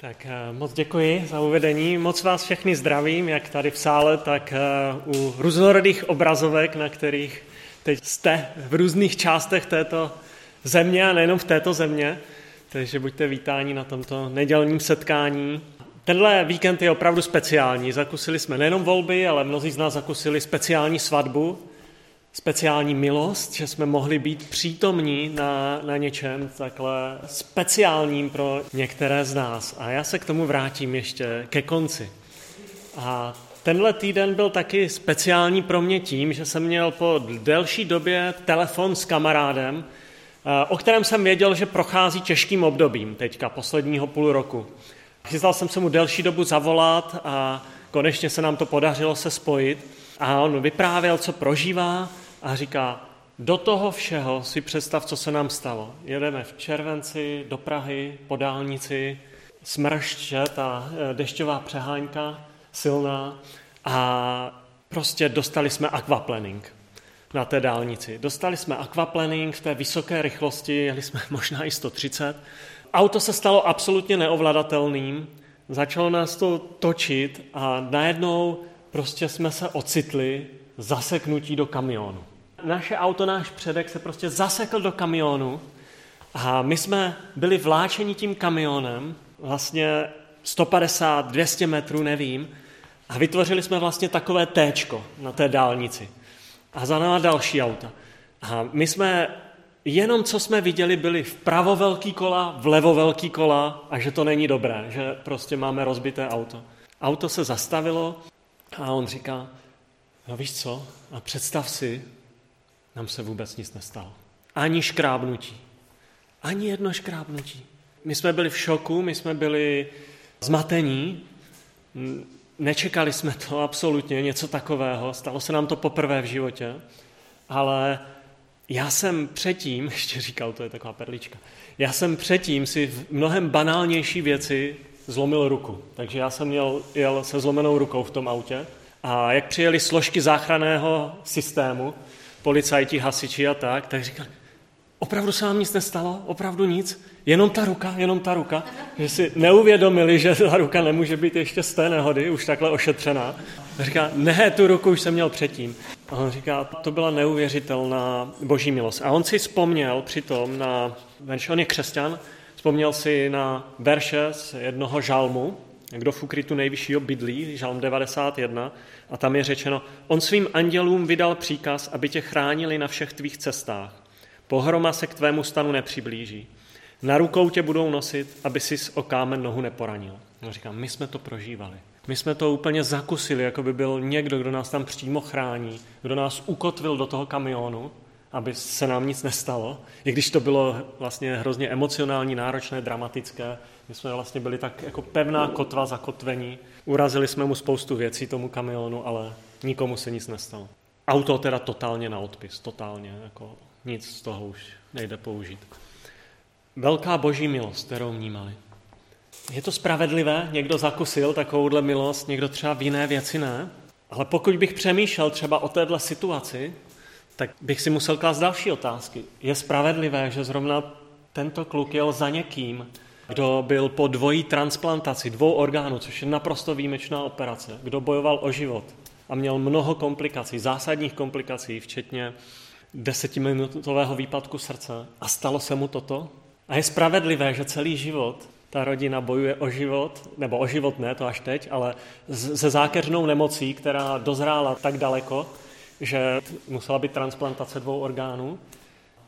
Tak eh, moc děkuji za uvedení. Moc vás všechny zdravím, jak tady v sále, tak eh, u různorodých obrazovek, na kterých teď jste v různých částech této země a nejenom v této země. Takže buďte vítáni na tomto nedělním setkání. Tenhle víkend je opravdu speciální. Zakusili jsme nejenom volby, ale mnozí z nás zakusili speciální svatbu, speciální milost, že jsme mohli být přítomní na, na něčem takhle speciálním pro některé z nás. A já se k tomu vrátím ještě ke konci. A tenhle týden byl taky speciální pro mě tím, že jsem měl po delší době telefon s kamarádem, eh, o kterém jsem věděl, že prochází těžkým obdobím teďka, posledního půl roku. Chystal jsem se mu delší dobu zavolat a konečně se nám to podařilo se spojit. A on vyprávěl, co prožívá a říká, do toho všeho si představ, co se nám stalo. Jedeme v červenci do Prahy po dálnici, smršť, ta e, dešťová přeháňka silná a prostě dostali jsme aquaplaning na té dálnici. Dostali jsme aquaplaning v té vysoké rychlosti, jeli jsme možná i 130. Auto se stalo absolutně neovladatelným, začalo nás to točit a najednou prostě jsme se ocitli zaseknutí do kamionu. Naše auto, náš předek se prostě zasekl do kamionu a my jsme byli vláčeni tím kamionem, vlastně 150, 200 metrů, nevím, a vytvořili jsme vlastně takové téčko na té dálnici. A za náma další auta. A my jsme, jenom co jsme viděli, byli vpravo velký kola, vlevo velký kola a že to není dobré, že prostě máme rozbité auto. Auto se zastavilo a on říká, no víš co, a představ si, nám se vůbec nic nestalo. Ani škrábnutí. Ani jedno škrábnutí. My jsme byli v šoku, my jsme byli zmatení, nečekali jsme to absolutně, něco takového, stalo se nám to poprvé v životě, ale já jsem předtím, ještě říkal, to je taková perlička, já jsem předtím si v mnohem banálnější věci zlomil ruku. Takže já jsem měl, jel se zlomenou rukou v tom autě a jak přijeli složky záchranného systému, policajti, hasiči a tak, tak říkali, opravdu se vám nic nestalo, opravdu nic, jenom ta ruka, jenom ta ruka, že si neuvědomili, že ta ruka nemůže být ještě z té nehody, už takhle ošetřená. A říká, ne, tu ruku už jsem měl předtím. A on říká, to byla neuvěřitelná boží milost. A on si vzpomněl přitom na, on je křesťan, vzpomněl si na verše z jednoho žalmu, kdo v ukrytu nejvyššího bydlí, žalm 91, a tam je řečeno, on svým andělům vydal příkaz, aby tě chránili na všech tvých cestách. Pohroma se k tvému stanu nepřiblíží. Na rukou tě budou nosit, aby si o kámen nohu neporanil. No říkám, my jsme to prožívali. My jsme to úplně zakusili, jako by byl někdo, kdo nás tam přímo chrání, kdo nás ukotvil do toho kamionu, aby se nám nic nestalo. I když to bylo vlastně hrozně emocionální, náročné, dramatické, my jsme vlastně byli tak jako pevná kotva zakotvení. Urazili jsme mu spoustu věcí tomu kamionu, ale nikomu se nic nestalo. Auto teda totálně na odpis, totálně, jako nic z toho už nejde použít. Velká boží milost, kterou vnímali. Je to spravedlivé? Někdo zakusil takovouhle milost, někdo třeba v jiné věci ne? Ale pokud bych přemýšlel třeba o téhle situaci, tak bych si musel klást další otázky. Je spravedlivé, že zrovna tento kluk jel za někým, kdo byl po dvojí transplantaci dvou orgánů, což je naprosto výjimečná operace, kdo bojoval o život a měl mnoho komplikací, zásadních komplikací, včetně desetiminutového výpadku srdce a stalo se mu toto? A je spravedlivé, že celý život ta rodina bojuje o život, nebo o život ne, to až teď, ale se zákeřnou nemocí, která dozrála tak daleko, že musela být transplantace dvou orgánů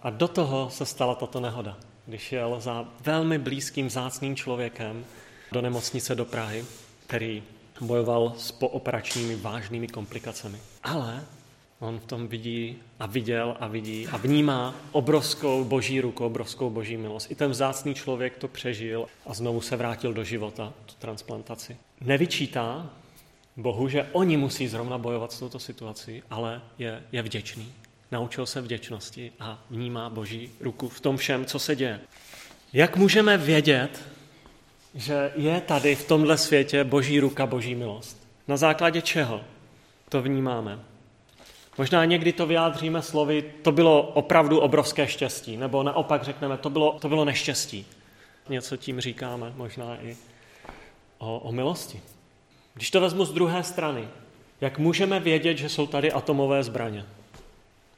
a do toho se stala tato nehoda když jel za velmi blízkým zácným člověkem do nemocnice do Prahy, který bojoval s pooperačními vážnými komplikacemi. Ale on v tom vidí a viděl a vidí a vnímá obrovskou boží ruku, obrovskou boží milost. I ten vzácný člověk to přežil a znovu se vrátil do života, tu transplantaci. Nevyčítá Bohu, že oni musí zrovna bojovat s touto situací, ale je, je vděčný naučil se vděčnosti a vnímá Boží ruku v tom všem, co se děje. Jak můžeme vědět, že je tady v tomhle světě Boží ruka, Boží milost? Na základě čeho to vnímáme? Možná někdy to vyjádříme slovy, to bylo opravdu obrovské štěstí, nebo naopak řekneme, to bylo, to bylo neštěstí. Něco tím říkáme, možná i o, o milosti. Když to vezmu z druhé strany, jak můžeme vědět, že jsou tady atomové zbraně?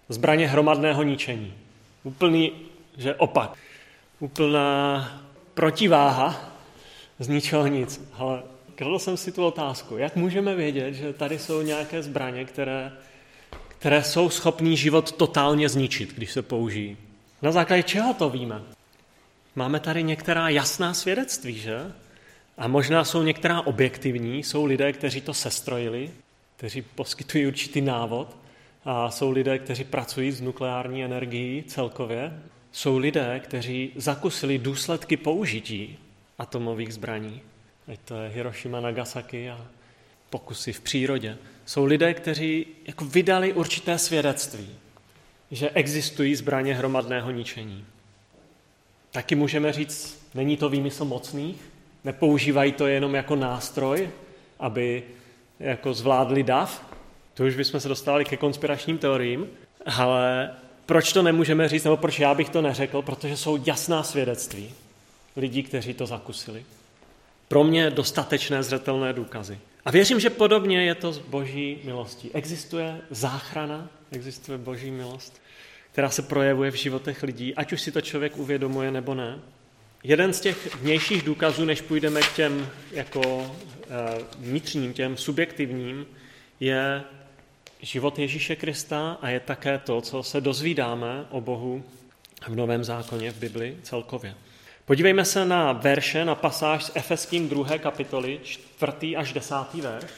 Zbraně hromadného ničení. Úplný, že opak. Úplná protiváha z ničeho nic. Ale kladl jsem si tu otázku, jak můžeme vědět, že tady jsou nějaké zbraně, které, které jsou schopný život totálně zničit, když se použijí. Na základě čeho to víme? Máme tady některá jasná svědectví, že? A možná jsou některá objektivní, jsou lidé, kteří to sestrojili, kteří poskytují určitý návod a jsou lidé, kteří pracují s nukleární energií celkově. Jsou lidé, kteří zakusili důsledky použití atomových zbraní. Ať to je Hiroshima, Nagasaki a pokusy v přírodě. Jsou lidé, kteří jako vydali určité svědectví, že existují zbraně hromadného ničení. Taky můžeme říct, není to výmysl mocných, nepoužívají to jenom jako nástroj, aby jako zvládli dav. To už bychom se dostali ke konspiračním teoriím, ale proč to nemůžeme říct, nebo proč já bych to neřekl, protože jsou jasná svědectví lidí, kteří to zakusili. Pro mě dostatečné zřetelné důkazy. A věřím, že podobně je to z boží milostí. Existuje záchrana, existuje boží milost, která se projevuje v životech lidí, ať už si to člověk uvědomuje nebo ne. Jeden z těch vnějších důkazů, než půjdeme k těm jako eh, vnitřním, těm subjektivním, je život Ježíše Krista a je také to, co se dozvídáme o Bohu v Novém zákoně, v Bibli celkově. Podívejme se na verše, na pasáž z Efeským 2. kapitoly, 4. až 10. verš.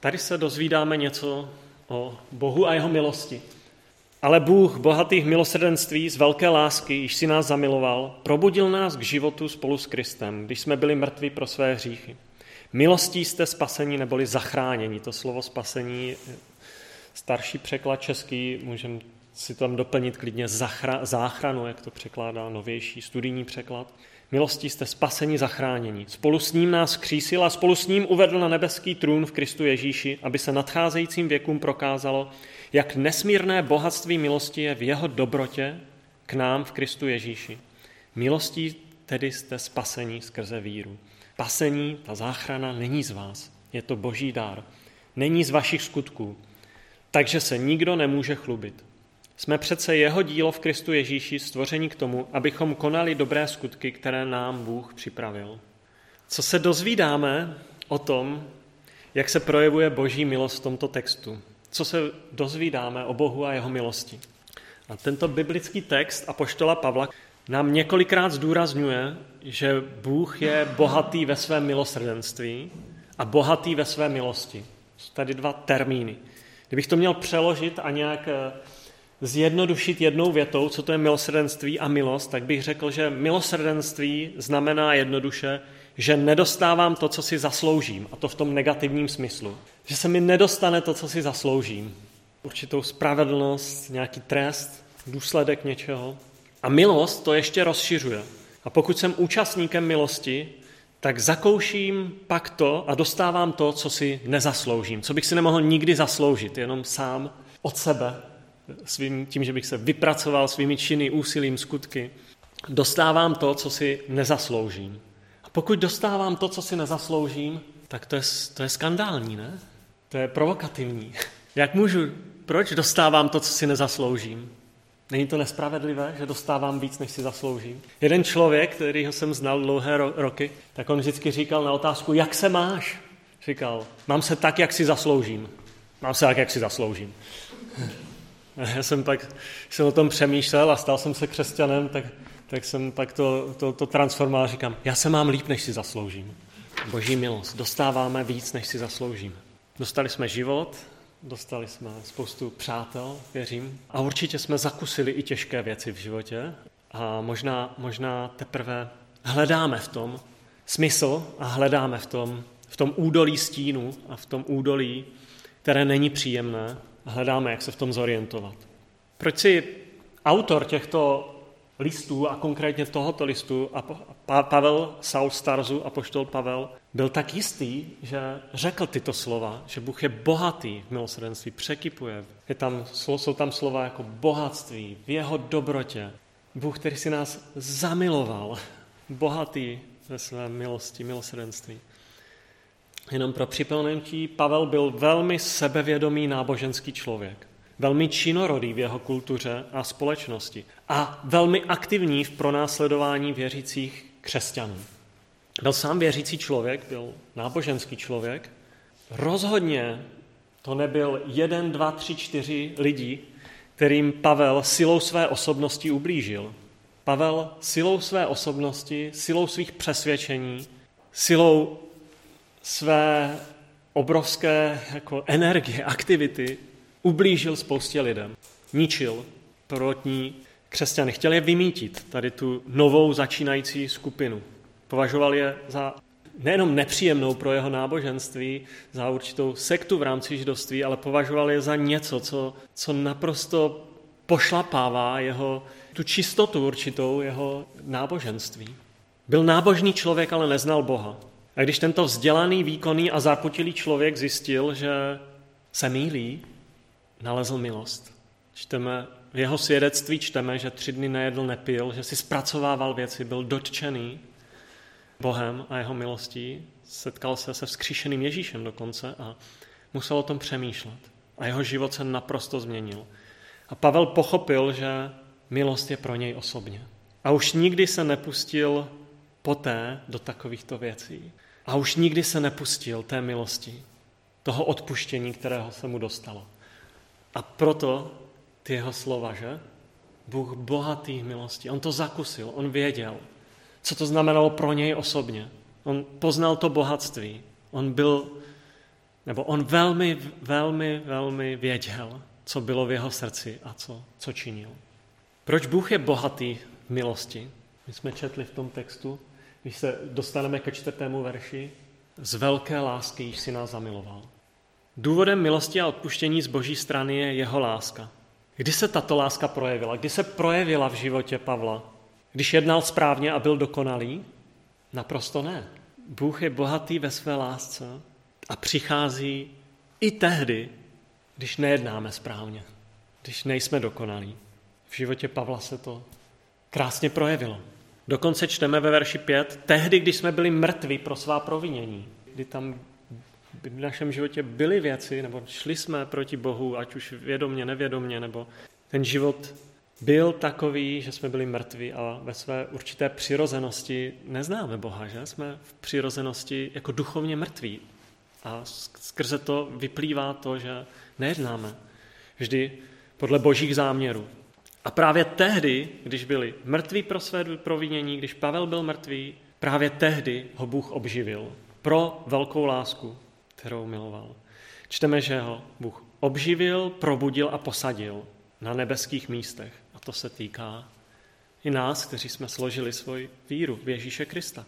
Tady se dozvídáme něco o Bohu a jeho milosti. Ale Bůh, bohatých milosrdenství, z velké lásky, již si nás zamiloval, probudil nás k životu spolu s Kristem, když jsme byli mrtví pro své hříchy. Milostí jste spasení neboli zachráněni. To slovo spasení, starší překlad český, můžeme si tam doplnit klidně zachra, záchranu, jak to překládá novější studijní překlad. Milostí jste spasení zachránění. Spolu s ním nás křísil a spolu s ním uvedl na nebeský trůn v Kristu Ježíši, aby se nadcházejícím věkům prokázalo, jak nesmírné bohatství milosti je v jeho dobrotě k nám v Kristu Ježíši. Milostí tedy jste spasení skrze víru. Pasení, ta záchrana není z vás, je to boží dár. Není z vašich skutků, takže se nikdo nemůže chlubit. Jsme přece jeho dílo v Kristu Ježíši stvoření k tomu, abychom konali dobré skutky, které nám Bůh připravil. Co se dozvídáme o tom, jak se projevuje boží milost v tomto textu? Co se dozvídáme o Bohu a jeho milosti? A tento biblický text Apoštola Pavla nám několikrát zdůrazňuje, že Bůh je bohatý ve svém milosrdenství a bohatý ve své milosti. Jsou tady dva termíny. Kdybych to měl přeložit a nějak eh, zjednodušit jednou větou, co to je milosrdenství a milost, tak bych řekl, že milosrdenství znamená jednoduše, že nedostávám to, co si zasloužím, a to v tom negativním smyslu. Že se mi nedostane to, co si zasloužím. Určitou spravedlnost, nějaký trest, důsledek něčeho. A milost to ještě rozšiřuje. A pokud jsem účastníkem milosti, tak zakouším pak to a dostávám to, co si nezasloužím, co bych si nemohl nikdy zasloužit, jenom sám od sebe, svým, tím, že bych se vypracoval svými činy, úsilím, skutky, dostávám to, co si nezasloužím. A pokud dostávám to, co si nezasloužím, tak to je, to je skandální, ne? To je provokativní. Jak můžu, proč dostávám to, co si nezasloužím? Není to nespravedlivé, že dostávám víc, než si zasloužím? Jeden člověk, kterýho jsem znal dlouhé ro- roky, tak on vždycky říkal na otázku, jak se máš? Říkal, mám se tak, jak si zasloužím. Mám se tak, jak si zasloužím. Já jsem pak jsem o tom přemýšlel a stal jsem se křesťanem, tak, tak jsem pak to, to, to transformoval a říkám, já se mám líp, než si zasloužím. Boží milost. Dostáváme víc, než si zasloužíme. Dostali jsme život, dostali jsme spoustu přátel, věřím. A určitě jsme zakusili i těžké věci v životě. A možná, možná teprve hledáme v tom smysl a hledáme v tom, v tom údolí stínu a v tom údolí, které není příjemné, a hledáme, jak se v tom zorientovat. Proč si autor těchto listů a konkrétně tohoto listu, a Pavel Saul Starzu, poštol Pavel, byl tak jistý, že řekl tyto slova, že Bůh je bohatý v milosrdenství, překypuje. Je tam, jsou tam slova jako bohatství, v jeho dobrotě. Bůh, který si nás zamiloval, bohatý ve své milosti, milosrdenství. Jenom pro připomenutí, Pavel byl velmi sebevědomý náboženský člověk. Velmi činorodý v jeho kultuře a společnosti. A velmi aktivní v pronásledování věřících křesťanů. Byl sám věřící člověk, byl náboženský člověk. Rozhodně to nebyl jeden, dva, tři, čtyři lidi, kterým Pavel silou své osobnosti ublížil. Pavel silou své osobnosti, silou svých přesvědčení, silou své obrovské jako energie, aktivity ublížil spoustě lidem. Ničil prvotní křesťany. Chtěl je vymítit, tady tu novou začínající skupinu. Považoval je za nejenom nepříjemnou pro jeho náboženství, za určitou sektu v rámci židovství, ale považoval je za něco, co, co naprosto pošlapává jeho, tu čistotu určitou jeho náboženství. Byl nábožný člověk, ale neznal Boha. A když tento vzdělaný, výkonný a zápotilý člověk zjistil, že se mílí, nalezl milost. Čteme, v jeho svědectví čteme, že tři dny nejedl, nepil, že si zpracovával věci, byl dotčený Bohem a jeho milostí, setkal se se vzkříšeným Ježíšem dokonce a musel o tom přemýšlet. A jeho život se naprosto změnil. A Pavel pochopil, že milost je pro něj osobně. A už nikdy se nepustil poté do takovýchto věcí. A už nikdy se nepustil té milosti, toho odpuštění, kterého se mu dostalo. A proto ty jeho slova, že? Bůh bohatý milosti. On to zakusil, on věděl, co to znamenalo pro něj osobně. On poznal to bohatství. On byl, nebo on velmi, velmi, velmi věděl, co bylo v jeho srdci a co, co činil. Proč Bůh je bohatý v milosti? My jsme četli v tom textu, když se dostaneme ke čtvrtému verši, z velké lásky již si nás zamiloval. Důvodem milosti a odpuštění z boží strany je jeho láska. Kdy se tato láska projevila? Kdy se projevila v životě Pavla? Když jednal správně a byl dokonalý? Naprosto ne. Bůh je bohatý ve své lásce a přichází i tehdy, když nejednáme správně, když nejsme dokonalí. V životě Pavla se to krásně projevilo. Dokonce čteme ve verši 5, tehdy, když jsme byli mrtví pro svá provinění, kdy tam v našem životě byly věci, nebo šli jsme proti Bohu, ať už vědomně, nevědomně, nebo ten život byl takový, že jsme byli mrtví a ve své určité přirozenosti neznáme Boha, že? Jsme v přirozenosti jako duchovně mrtví. A skrze to vyplývá to, že nejednáme vždy podle božích záměrů. A právě tehdy, když byli mrtví pro své provinění, když Pavel byl mrtvý, právě tehdy ho Bůh obživil pro velkou lásku, kterou miloval. Čteme, že ho Bůh obživil, probudil a posadil na nebeských místech. A to se týká i nás, kteří jsme složili svoji víru v Ježíše Krista.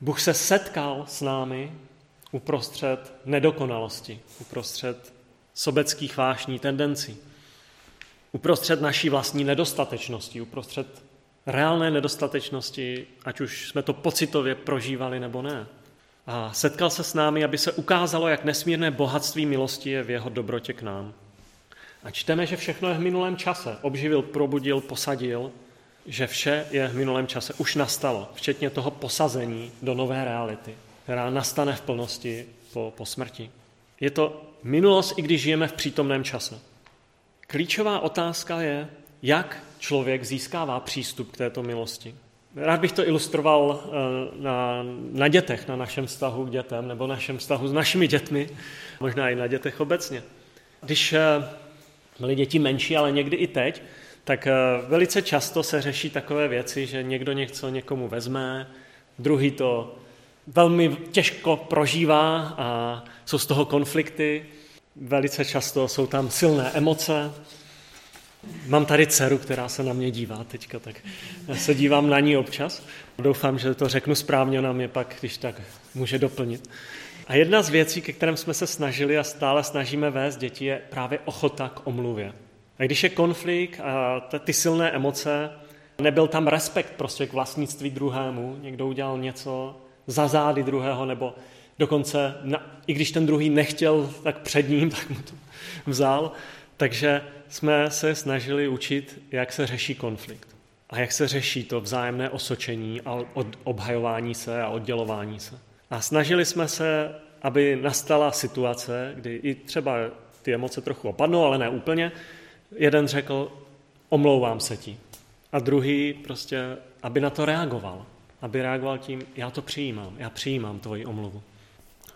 Bůh se setkal s námi uprostřed nedokonalosti, uprostřed sobeckých vášní tendencí, uprostřed naší vlastní nedostatečnosti, uprostřed reálné nedostatečnosti, ať už jsme to pocitově prožívali nebo ne. A setkal se s námi, aby se ukázalo, jak nesmírné bohatství milosti je v jeho dobrotě k nám. A čteme, že všechno je v minulém čase. Obživil, probudil, posadil, že vše je v minulém čase. Už nastalo, včetně toho posazení do nové reality, která nastane v plnosti po, po smrti. Je to minulost, i když žijeme v přítomném čase. Klíčová otázka je, jak člověk získává přístup k této milosti. Rád bych to ilustroval eh, na, na dětech, na našem vztahu k dětem, nebo našem vztahu s našimi dětmi, možná i na dětech obecně. Když eh, byly děti menší, ale někdy i teď, tak eh, velice často se řeší takové věci, že někdo něco někomu vezme, druhý to velmi těžko prožívá a jsou z toho konflikty. Velice často jsou tam silné emoce. Mám tady dceru, která se na mě dívá teďka, tak já se dívám na ní občas. Doufám, že to řeknu správně, ona mě pak, když tak, může doplnit. A jedna z věcí, ke kterým jsme se snažili a stále snažíme vést děti, je právě ochota k omluvě. A když je konflikt a ty silné emoce, nebyl tam respekt prostě k vlastnictví druhému, někdo udělal něco za zády druhého, nebo dokonce, i když ten druhý nechtěl, tak před ním, tak mu to vzal. Takže jsme se snažili učit, jak se řeší konflikt a jak se řeší to vzájemné osočení a obhajování se a oddělování se. A snažili jsme se aby nastala situace, kdy i třeba ty emoce trochu opadnou, ale ne úplně, jeden řekl, omlouvám se ti. A druhý prostě, aby na to reagoval. Aby reagoval tím, já to přijímám, já přijímám tvoji omluvu.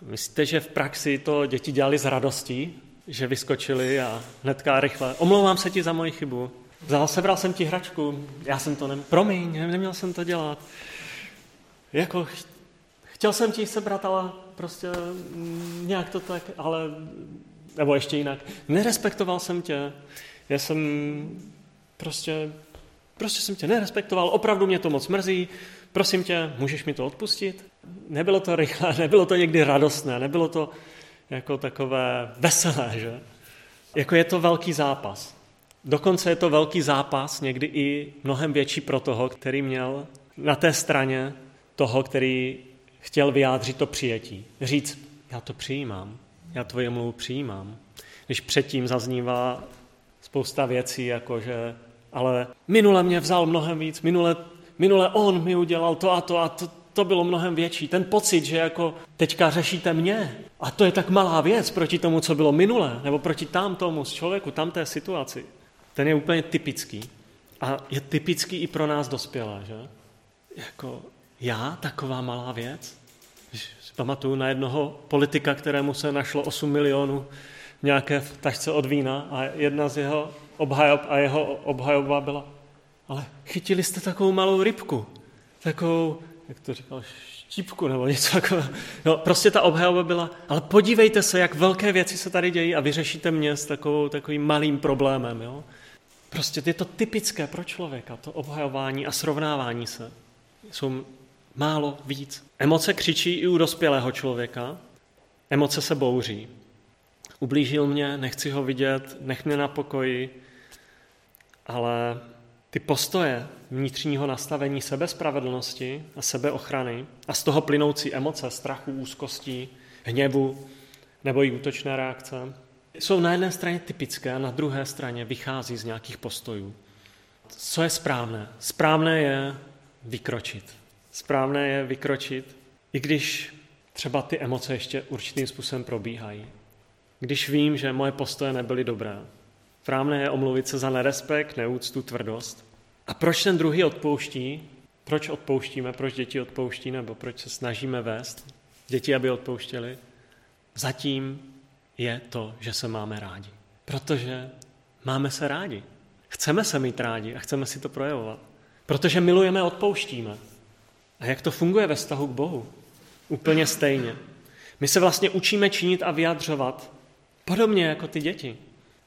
Myslíte, že v praxi to děti dělali s radostí, že vyskočili a hnedka rychle, omlouvám se ti za moji chybu, Vzal, sebral jsem ti hračku, já jsem to, ne, promiň, neměl jsem to dělat. Jako, chtěl jsem ti sebrat, ale prostě mm, nějak to tak, ale, nebo ještě jinak, nerespektoval jsem tě, já jsem prostě, prostě jsem tě nerespektoval, opravdu mě to moc mrzí, prosím tě, můžeš mi to odpustit? Nebylo to rychlé, nebylo to někdy radostné, nebylo to jako takové veselé, že? Jako je to velký zápas. Dokonce je to velký zápas, někdy i mnohem větší pro toho, který měl na té straně toho, který chtěl vyjádřit to přijetí. Říct, já to přijímám, já tvoje mluvu přijímám. Když předtím zaznívá spousta věcí, jako že ale minule mě vzal mnohem víc, minule, minule on mi udělal to a to a to, to bylo mnohem větší. Ten pocit, že jako teďka řešíte mě a to je tak malá věc proti tomu, co bylo minule, nebo proti tam tomu z člověku, tam té situaci ten je úplně typický. A je typický i pro nás dospělé, že? Jako já, taková malá věc? Pamatuju na jednoho politika, kterému se našlo 8 milionů v nějaké tašce od vína a jedna z jeho obhajob a jeho obhajoba byla, ale chytili jste takovou malou rybku, takovou, jak to říkal, štípku nebo něco takového. No, prostě ta obhajoba byla, ale podívejte se, jak velké věci se tady dějí a vyřešíte mě s takovou, takovým malým problémem. Jo? Prostě je to typické pro člověka, to obhajování a srovnávání se. Jsou málo víc. Emoce křičí i u dospělého člověka, emoce se bouří. Ublížil mě, nechci ho vidět, nech mě na pokoji, ale ty postoje vnitřního nastavení sebespravedlnosti a sebeochrany a z toho plynoucí emoce, strachu, úzkostí, hněvu nebo i útočné reakce, jsou na jedné straně typické a na druhé straně vychází z nějakých postojů. Co je správné? Správné je vykročit. Správné je vykročit, i když třeba ty emoce ještě určitým způsobem probíhají. Když vím, že moje postoje nebyly dobré. Správné je omluvit se za nerespekt, neúctu, tvrdost. A proč ten druhý odpouští? Proč odpouštíme? Proč děti odpouští? Nebo proč se snažíme vést děti, aby odpouštěli? Zatím je to, že se máme rádi. Protože máme se rádi. Chceme se mít rádi a chceme si to projevovat. Protože milujeme odpouštíme. A jak to funguje ve vztahu k Bohu? Úplně stejně. My se vlastně učíme činit a vyjadřovat podobně jako ty děti.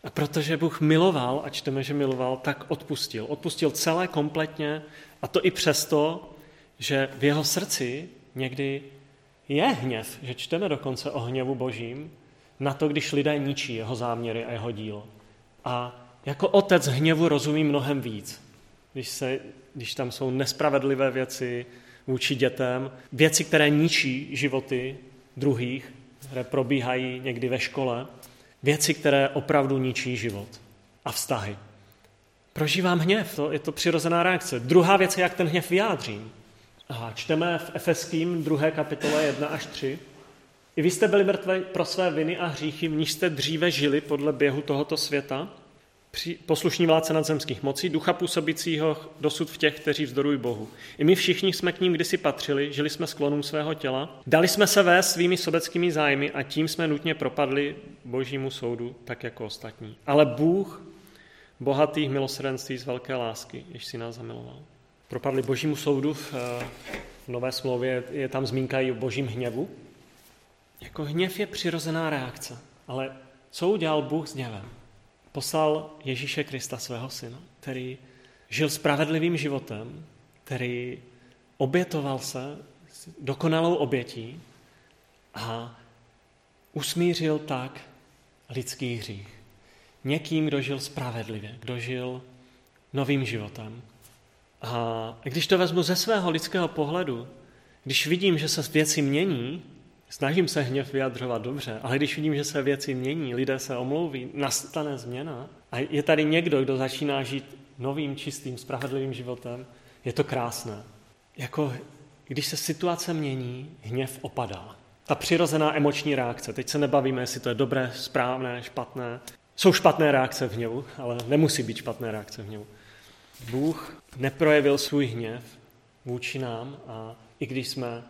A protože Bůh miloval, a čteme, že miloval, tak odpustil. Odpustil celé kompletně a to i přesto, že v jeho srdci někdy je hněv, že čteme dokonce o hněvu božím, na to, když lidé ničí jeho záměry a jeho dílo. A jako otec hněvu rozumí mnohem víc, když, se, když tam jsou nespravedlivé věci vůči dětem, věci, které ničí životy druhých, které probíhají někdy ve škole, věci, které opravdu ničí život a vztahy. Prožívám hněv, to je to přirozená reakce. Druhá věc je, jak ten hněv vyjádřím. A čteme v Efeským 2. kapitole 1 až 3. I vy jste byli mrtvé pro své viny a hříchy, v níž jste dříve žili podle běhu tohoto světa, poslušní vládce nadzemských mocí, ducha působícího dosud v těch, kteří vzdorují Bohu. I my všichni jsme k ním kdysi patřili, žili jsme sklonům svého těla, dali jsme se vést svými sobeckými zájmy a tím jsme nutně propadli božímu soudu, tak jako ostatní. Ale Bůh, bohatých milosrdenství z velké lásky, jež si nás zamiloval. Propadli božímu soudu v, eh, v Nové smlouvě, je tam zmínka i o božím hněvu, jako hněv je přirozená reakce, ale co udělal Bůh s hněvem? Poslal Ježíše Krista, svého syna, který žil spravedlivým životem, který obětoval se dokonalou obětí a usmířil tak lidský hřích. Někým, kdo žil spravedlivě, kdo žil novým životem. A když to vezmu ze svého lidského pohledu, když vidím, že se věci mění, Snažím se hněv vyjadřovat dobře, ale když vidím, že se věci mění, lidé se omlouví, nastane změna a je tady někdo, kdo začíná žít novým, čistým, spravedlivým životem, je to krásné. Jako když se situace mění, hněv opadá. Ta přirozená emoční reakce. Teď se nebavíme, jestli to je dobré, správné, špatné. Jsou špatné reakce v hněvu, ale nemusí být špatné reakce v hněvu. Bůh neprojevil svůj hněv vůči nám a i když jsme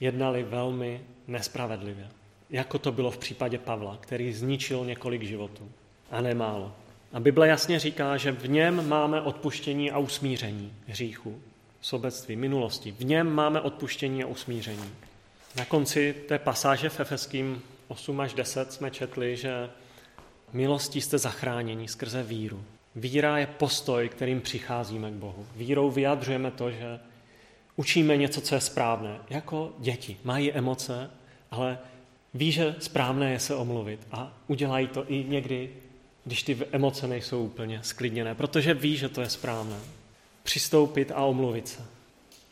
jednali velmi nespravedlivě. Jako to bylo v případě Pavla, který zničil několik životů. A nemálo. A Bible jasně říká, že v něm máme odpuštění a usmíření hříchu, sobectví, minulosti. V něm máme odpuštění a usmíření. Na konci té pasáže v Efeským 8 až 10 jsme četli, že milostí jste zachráněni skrze víru. Víra je postoj, kterým přicházíme k Bohu. Vírou vyjadřujeme to, že učíme něco, co je správné. Jako děti mají emoce, ale ví, že správné je se omluvit a udělají to i někdy, když ty emoce nejsou úplně sklidněné, protože ví, že to je správné. Přistoupit a omluvit se.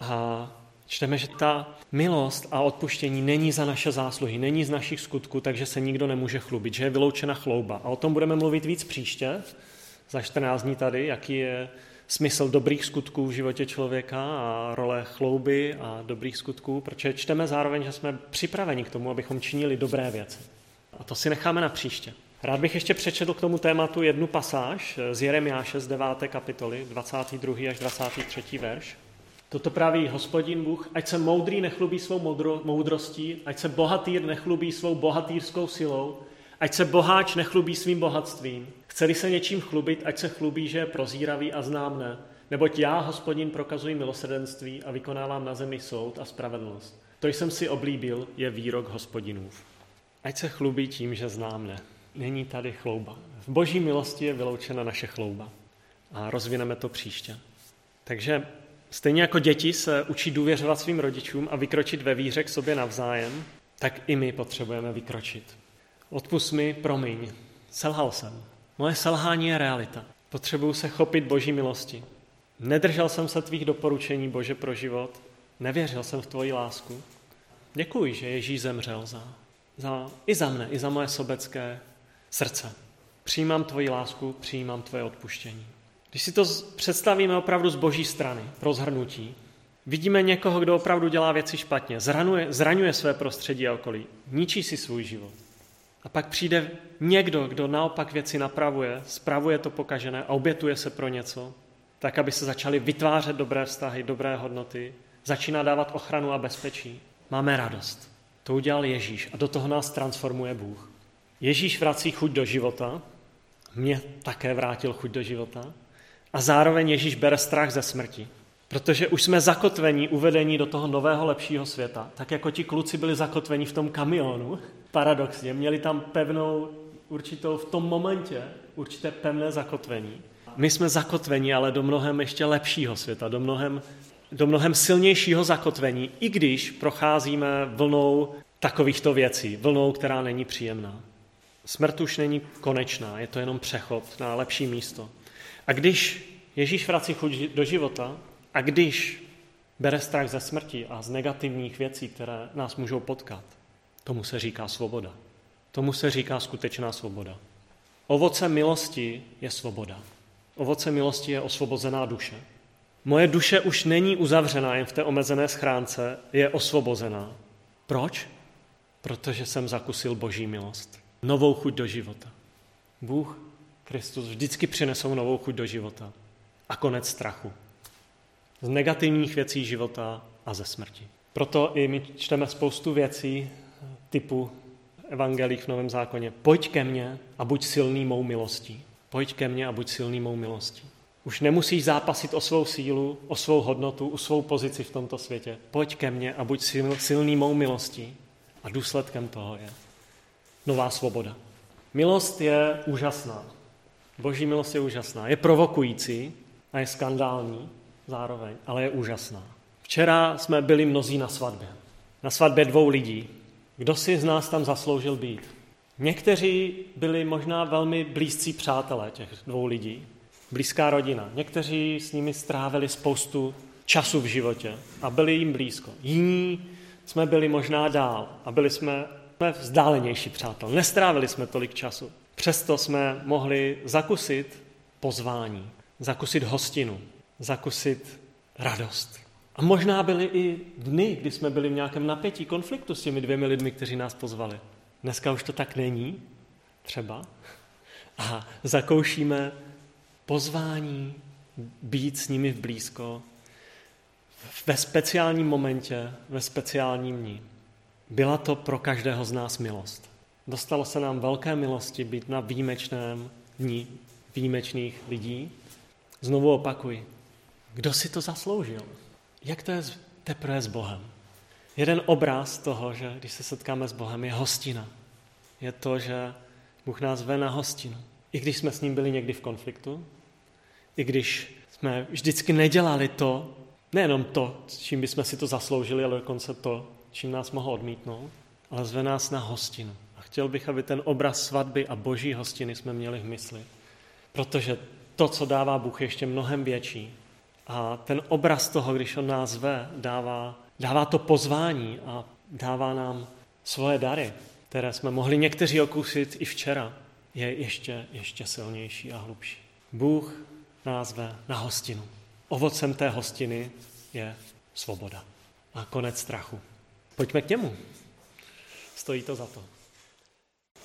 A čteme, že ta milost a odpuštění není za naše zásluhy, není z našich skutků, takže se nikdo nemůže chlubit, že je vyloučena chlouba. A o tom budeme mluvit víc příště, za 14 dní tady, jaký je smysl dobrých skutků v životě člověka a role chlouby a dobrých skutků, protože čteme zároveň, že jsme připraveni k tomu, abychom činili dobré věci. A to si necháme na příště. Rád bych ještě přečetl k tomu tématu jednu pasáž z Jeremiáše z 9. kapitoly, 22. až 23. verš. Toto praví hospodin Bůh, ať se moudrý nechlubí svou moudro, moudrostí, ať se bohatýr nechlubí svou bohatýrskou silou, ať se boháč nechlubí svým bohatstvím, Chceli se něčím chlubit, ať se chlubí, že je prozíravý a známné, neboť já, hospodin, prokazuji milosrdenství a vykonávám na zemi soud a spravedlnost. To jsem si oblíbil, je výrok hospodinův. Ať se chlubí tím, že známné. Není tady chlouba. V boží milosti je vyloučena naše chlouba. A rozvineme to příště. Takže stejně jako děti se učí důvěřovat svým rodičům a vykročit ve víře k sobě navzájem, tak i my potřebujeme vykročit. Odpust mi, promiň, selhal jsem. Moje selhání je realita. Potřebuju se chopit Boží milosti. Nedržel jsem se tvých doporučení, Bože, pro život. Nevěřil jsem v tvoji lásku. Děkuji, že Ježíš zemřel za, za, i za mne, i za moje sobecké srdce. Přijímám tvoji lásku, přijímám tvoje odpuštění. Když si to představíme opravdu z boží strany, pro zhrnutí, vidíme někoho, kdo opravdu dělá věci špatně, zranuje, zraňuje své prostředí a okolí, ničí si svůj život. A pak přijde někdo, kdo naopak věci napravuje, spravuje to pokažené a obětuje se pro něco, tak, aby se začaly vytvářet dobré vztahy, dobré hodnoty, začíná dávat ochranu a bezpečí. Máme radost. To udělal Ježíš a do toho nás transformuje Bůh. Ježíš vrací chuť do života, mě také vrátil chuť do života a zároveň Ježíš bere strach ze smrti. Protože už jsme zakotvení, uvedení do toho nového, lepšího světa. Tak jako ti kluci byli zakotveni v tom kamionu, paradoxně, měli tam pevnou určitou v tom momentě, určité pevné zakotvení. My jsme zakotveni, ale do mnohem ještě lepšího světa, do mnohem, do mnohem silnějšího zakotvení, i když procházíme vlnou takovýchto věcí, vlnou, která není příjemná. Smrt už není konečná, je to jenom přechod na lepší místo. A když Ježíš vrací chuť do života, a když bere strach ze smrti a z negativních věcí, které nás můžou potkat, tomu se říká svoboda. Tomu se říká skutečná svoboda. Ovoce milosti je svoboda. Ovoce milosti je osvobozená duše. Moje duše už není uzavřená jen v té omezené schránce, je osvobozená. Proč? Protože jsem zakusil boží milost. Novou chuť do života. Bůh, Kristus vždycky přinesou novou chuť do života. A konec strachu z negativních věcí života a ze smrti. Proto i my čteme spoustu věcí typu evangelích v Novém zákoně. Pojď ke mně a buď silný mou milostí. Pojď ke mně a buď silný mou milostí. Už nemusíš zápasit o svou sílu, o svou hodnotu, o svou pozici v tomto světě. Pojď ke mně a buď silný mou milostí. A důsledkem toho je nová svoboda. Milost je úžasná. Boží milost je úžasná. Je provokující a je skandální, zároveň, ale je úžasná. Včera jsme byli mnozí na svatbě. Na svatbě dvou lidí. Kdo si z nás tam zasloužil být? Někteří byli možná velmi blízcí přátelé těch dvou lidí, blízká rodina. Někteří s nimi strávili spoustu času v životě a byli jim blízko. Jiní jsme byli možná dál a byli jsme, jsme vzdálenější přátel. Nestrávili jsme tolik času. Přesto jsme mohli zakusit pozvání, zakusit hostinu, zakusit radost A možná byly i dny, kdy jsme byli v nějakém napětí, konfliktu s těmi dvěmi lidmi, kteří nás pozvali. Dneska už to tak není, třeba. A zakoušíme pozvání být s nimi v blízko ve speciálním momentě, ve speciálním dní. Byla to pro každého z nás milost. Dostalo se nám velké milosti být na výjimečném dní výjimečných lidí. Znovu opakuji, kdo si to zasloužil? Jak to je teprve s Bohem? Jeden obraz toho, že když se setkáme s Bohem, je hostina. Je to, že Bůh nás ve na hostinu. I když jsme s ním byli někdy v konfliktu, i když jsme vždycky nedělali to, nejenom to, čím bychom si to zasloužili, ale dokonce to, čím nás mohl odmítnout, ale zve nás na hostinu. A chtěl bych, aby ten obraz svatby a boží hostiny jsme měli v mysli. Protože to, co dává Bůh, je ještě mnohem větší. A ten obraz toho, když on nás zve, dává, dává to pozvání a dává nám svoje dary, které jsme mohli někteří okusit i včera, je ještě, ještě silnější a hlubší. Bůh nás zve na hostinu. Ovocem té hostiny je svoboda a konec strachu. Pojďme k němu. Stojí to za to.